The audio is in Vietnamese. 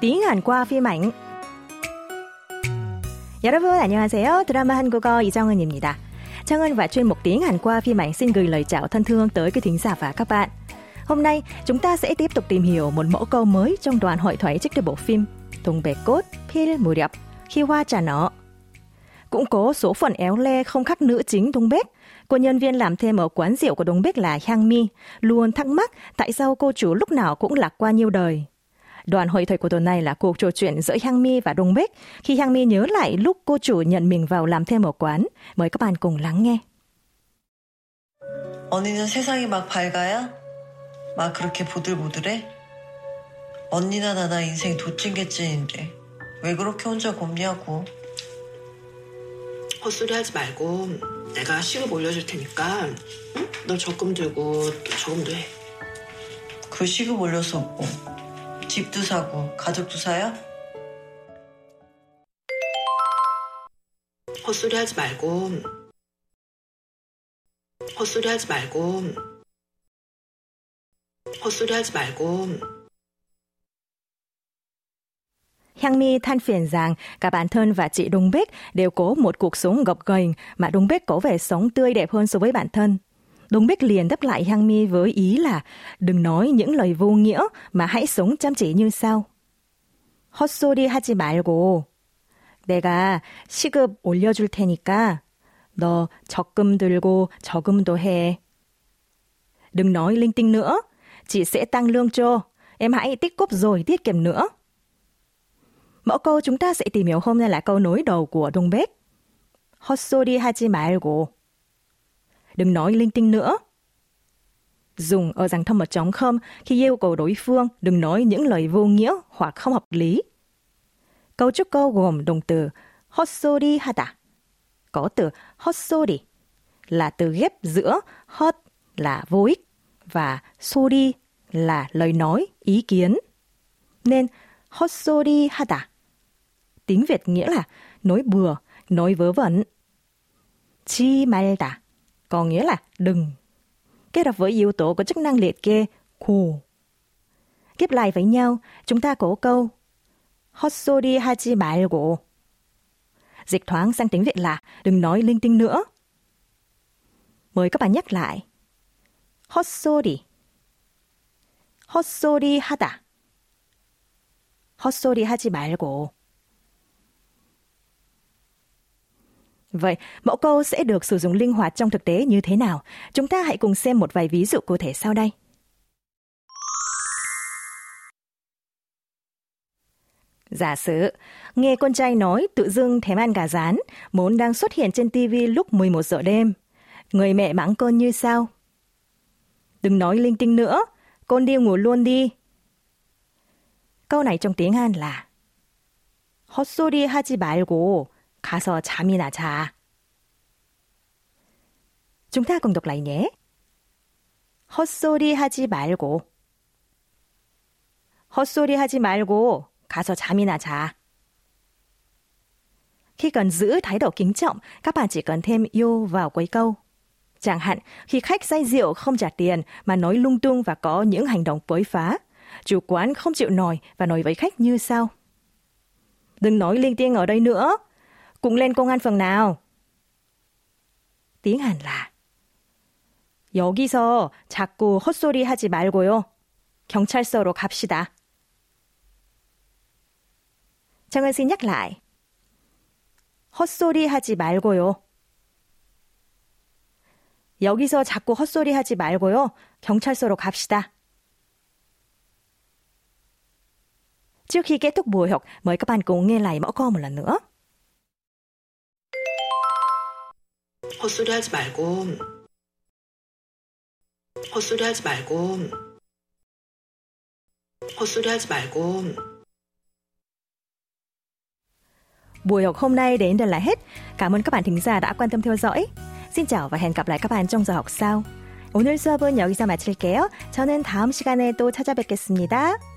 tiếng Hàn qua phim ảnh. 여러분 안녕하세요. 드라마 한국어 이정은입니다. Trang và chuyên mục tiếng Hàn qua phim ảnh xin gửi lời chào thân thương tới quý thính giả và các bạn. Hôm nay, chúng ta sẽ tiếp tục tìm hiểu một mẫu câu mới trong đoạn hội thoại trích từ bộ phim Tùng bề cốt, Pil mùi điệp, khi hoa trà nở. Cũng có số phận éo le không khác nữ chính Tung Bếc. Cô nhân viên làm thêm ở quán rượu của Đông Bếc là Hyang Mi, luôn thắc mắc tại sao cô chủ lúc nào cũng lạc qua nhiêu đời. Đoạn hội thoại của tuần này là cuộc trò chuyện giữa Hyang Mi và Đông Bếc khi Hyang Mi nhớ lại lúc cô chủ nhận mình vào làm thêm ở quán. Mời các bạn cùng lắng nghe. 언니는 세상이 막 밝아야? 막 그렇게 보들보들해? 언니나 나나 인생 도찐개찐인데 왜 그렇게 혼자 곱냐고. 헛소리 하지 말고 내가 시급 올려줄 테니까 응? 너 적금 들고 또 저금도 해. 그 시급 올려서 뭐 집도 사고 가족도 사야? 헛소리 하지 말고 헛소리 하지 말고 헛소리 하지 말고 Hyang Mi than phiền rằng cả bản thân và chị Đông Bích đều có một cuộc sống gập ghềnh mà Đông Bích có vẻ sống tươi đẹp hơn so với bản thân. Đông Bích liền đáp lại Hyang Mi với ý là đừng nói những lời vô nghĩa mà hãy sống chăm chỉ như sau. 헛소리 하지 말고 내가 시급 올려줄 테니까 너 적금 들고 저금도 해. Đừng nói linh tinh nữa, chị sẽ tăng lương cho, em hãy tích cóp rồi tiết kiệm nữa. Mẫu câu chúng ta sẽ tìm hiểu hôm nay là câu nối đầu của Đông Bếp. 헛소리 하지 말고. đừng nói linh tinh nữa. Dùng ở dạng thông ở trống không khi yêu cầu đối phương đừng nói những lời vô nghĩa hoặc không hợp lý. Câu trúc câu gồm động từ hosori hata, có từ hosori là từ ghép giữa hot là vô ích và sori là lời nói, ý kiến. Nên hosori hata tiếng Việt nghĩa là nói bừa, nói vớ vẩn. Chi malda có nghĩa là đừng. Kết hợp với yếu tố có chức năng liệt kê khổ. Kết lại với nhau, chúng ta có câu 헛소리 하지 말고. Dịch thoáng sang tiếng Việt là đừng nói linh tinh nữa. Mời các bạn nhắc lại. 헛소리 헛소리 하다 헛소리 하지 말고 Vậy, mẫu câu sẽ được sử dụng linh hoạt trong thực tế như thế nào? Chúng ta hãy cùng xem một vài ví dụ cụ thể sau đây. Giả sử, nghe con trai nói tự dưng thèm ăn gà rán, muốn đang xuất hiện trên TV lúc 11 giờ đêm. Người mẹ mắng con như sau? Đừng nói linh tinh nữa, con đi ngủ luôn đi. Câu này trong tiếng Hàn là 헛소리 하지 말고 가서 잠이나 자. Chúng ta cùng đọc lại nhé. 헛소리 하지 말고. 헛소리 하지 말고 가서 잠이나 자. Khi cần giữ thái độ kính trọng, các bạn chỉ cần thêm yêu vào cuối câu. Chẳng hạn, khi khách say rượu không trả tiền mà nói lung tung và có những hành động quấy phá, chủ quán không chịu nổi và nói với khách như sau. Đừng nói linh tinh ở đây nữa, cùng lên công an phường nào. tiếng Hàn là 여기서 자꾸 헛소리 하지 말고요. 경찰서로 갑시다. 정은 xin nhắc lại. 헛소리 하지 말고요. 여기서 자꾸 헛소리 하지 말고요. 경찰서로 갑시다. Mời các bạn cùng nghe lại mẫu câu một lần nữa. 헛소리 하지 말고 헛소리 하지 말고 헛소리 하지 말고 Buổi học hôm nay đến đây là hết. Cảm ơn các bạn thính giả đã quan tâm theo dõi. Xin chào và hẹn gặp lại các bạn trong giờ học sau. 오늘 수업은 여기서 마칠게요. 저는 다음 시간에 또 찾아뵙겠습니다.